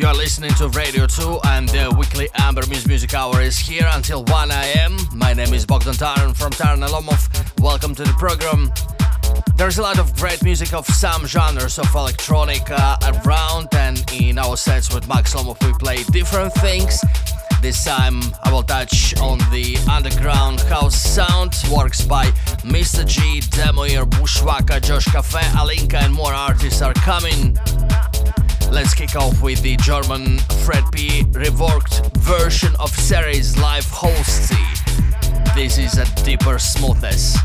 You are listening to Radio 2 and the weekly Amber Muse Music Hour is here until 1 am. My name is Bogdan Taran from Taran Alomov. Welcome to the program. There's a lot of great music of some genres of electronic uh, around, and in our sets with Max Lomov we play different things. This time I will touch on the underground house sound, works by Mr. G, Demuir, Bushwacka, Josh Caffe, Alinka, and more artists are coming. Let's kick off with the German Fred P reworked version of Series Live Hosty. This is a deeper smoothness.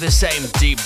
The same deep,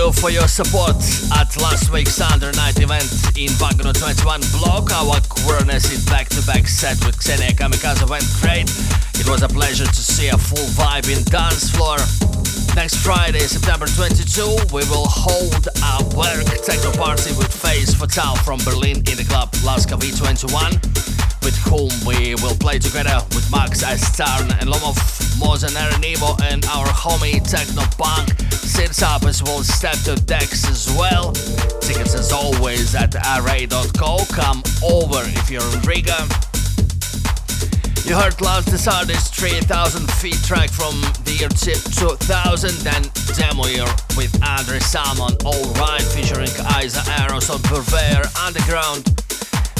you for your support at last week's Under Night event in Bagno 21 block. Our queerness in back-to-back set with Xenia Kamikaze went great. It was a pleasure to see a full vibe in dance floor. Next Friday, September 22, we will hold a work techno party with Phase Fatal from Berlin in the club Laska V21, with whom we will play together with Max Astarn and Lomov, Mozen Arenivo, and our homie Techno Punk. Sits up as well step to decks as well. Tickets as always at array.co. Come over if you're in Riga. You heard Love Desires 3000 feet track from the year 2000, then Demuir with Andre Salmon, Alright, featuring Isa Aros on Purveyor Underground.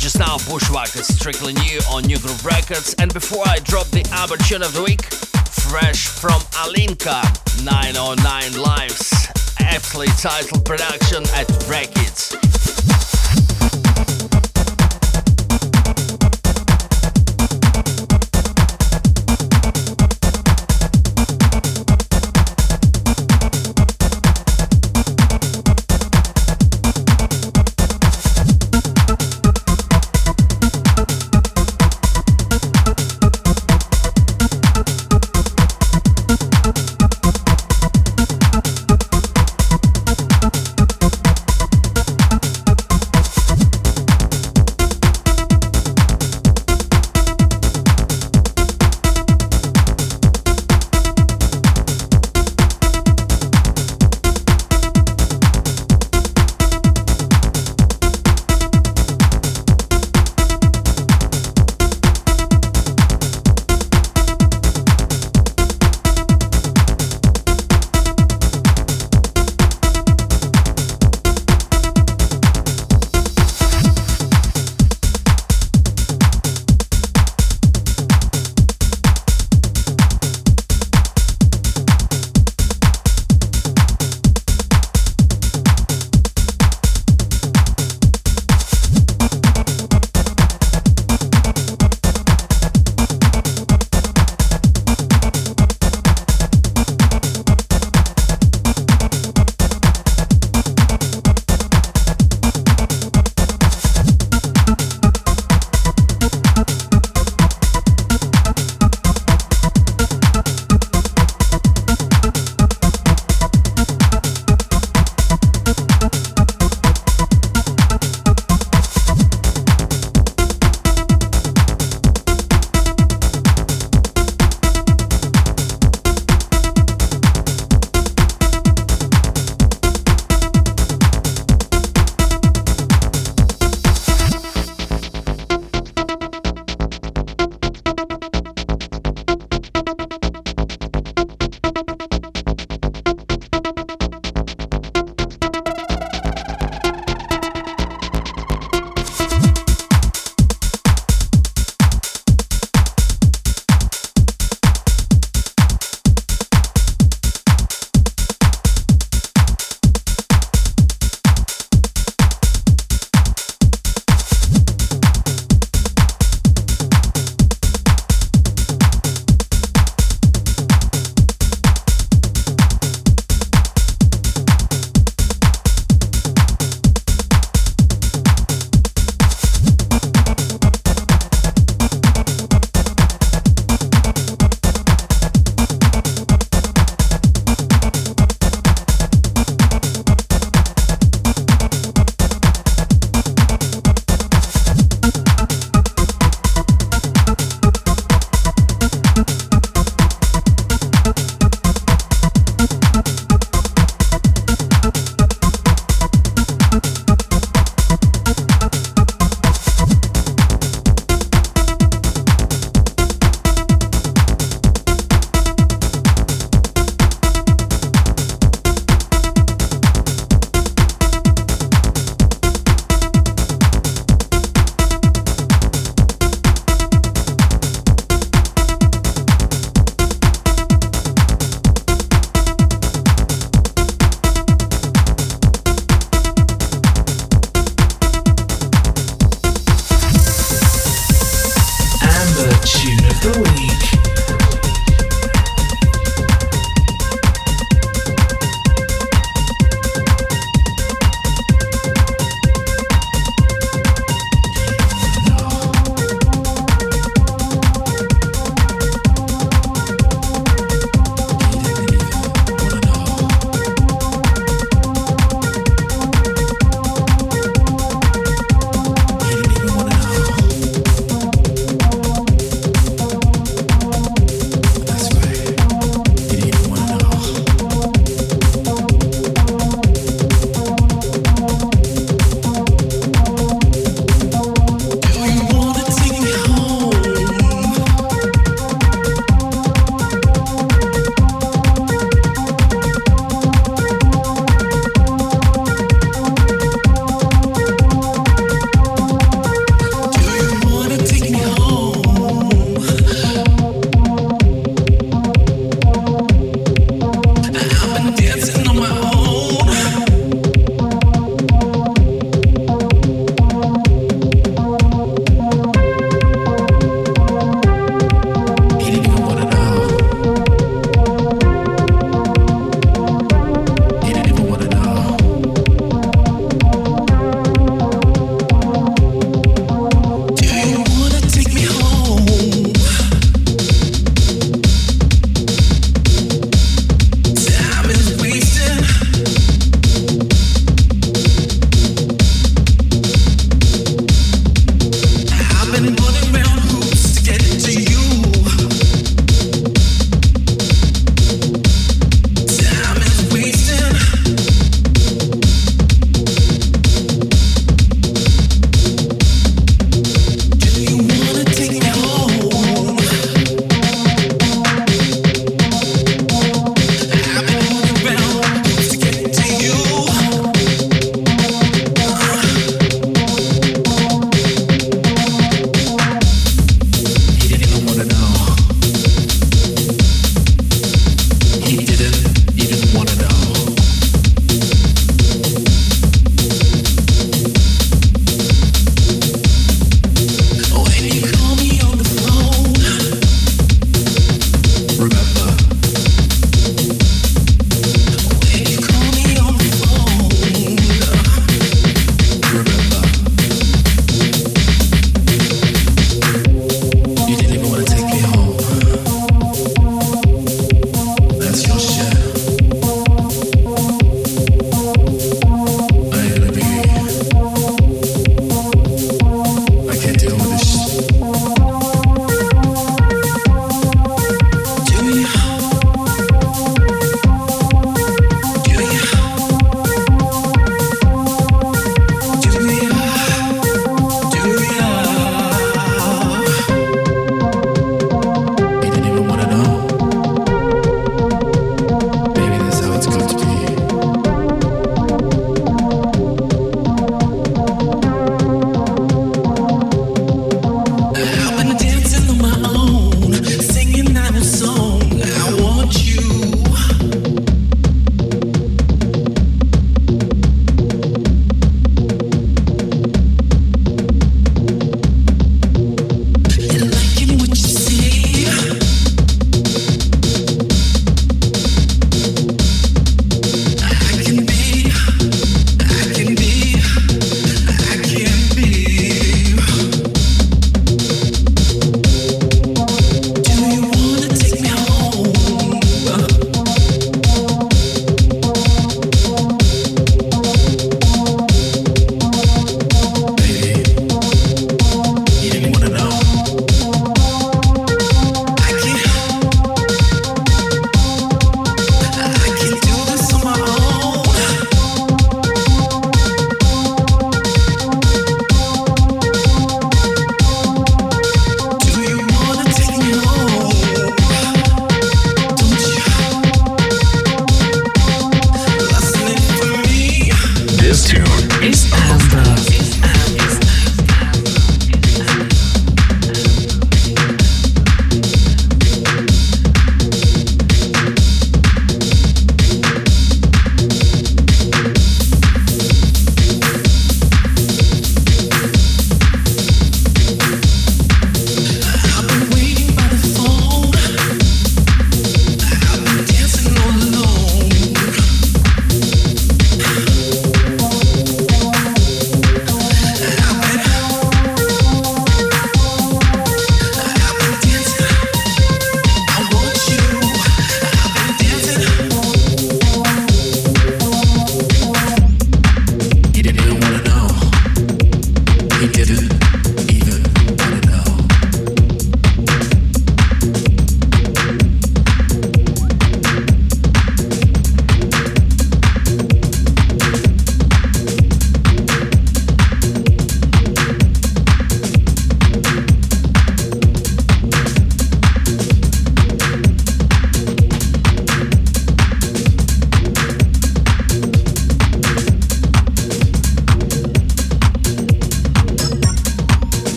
Just now, Bushwacka's strictly new on Nu Groove Records, and before I drop the Amber Tune of the Week, fresh from Alinka, 909 Lives, aptly titled production at Records.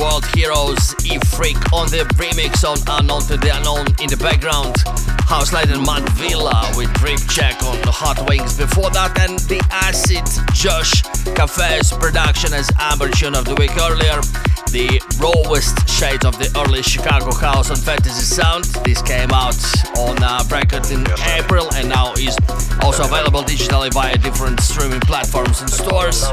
World Heroes, E Freak on the remix on Unknown to the Unknown in the background. House Light and Matt Villa with Drip Check on the Hot Wings. Before that, and the Acid Josh Caffe's production as Amber Tune of the Week earlier. The rawest shades of the early Chicago House and Fantasy Sound. This came out on uh, record in April and now is also available digitally via different streaming platforms and stores.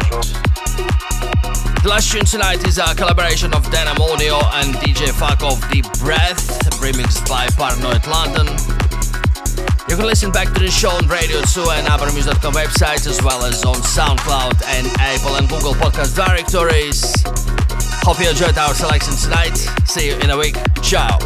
Last tune tonight is a collaboration of Danamonio and DJ Fuck of The Breath, remixed by Paranoid London. You can listen back to the show on Radio 2 and AmberMuse.com websites as well as on SoundCloud and Apple and Google podcast directories. Hope you enjoyed our selection tonight. See you in a week. Ciao.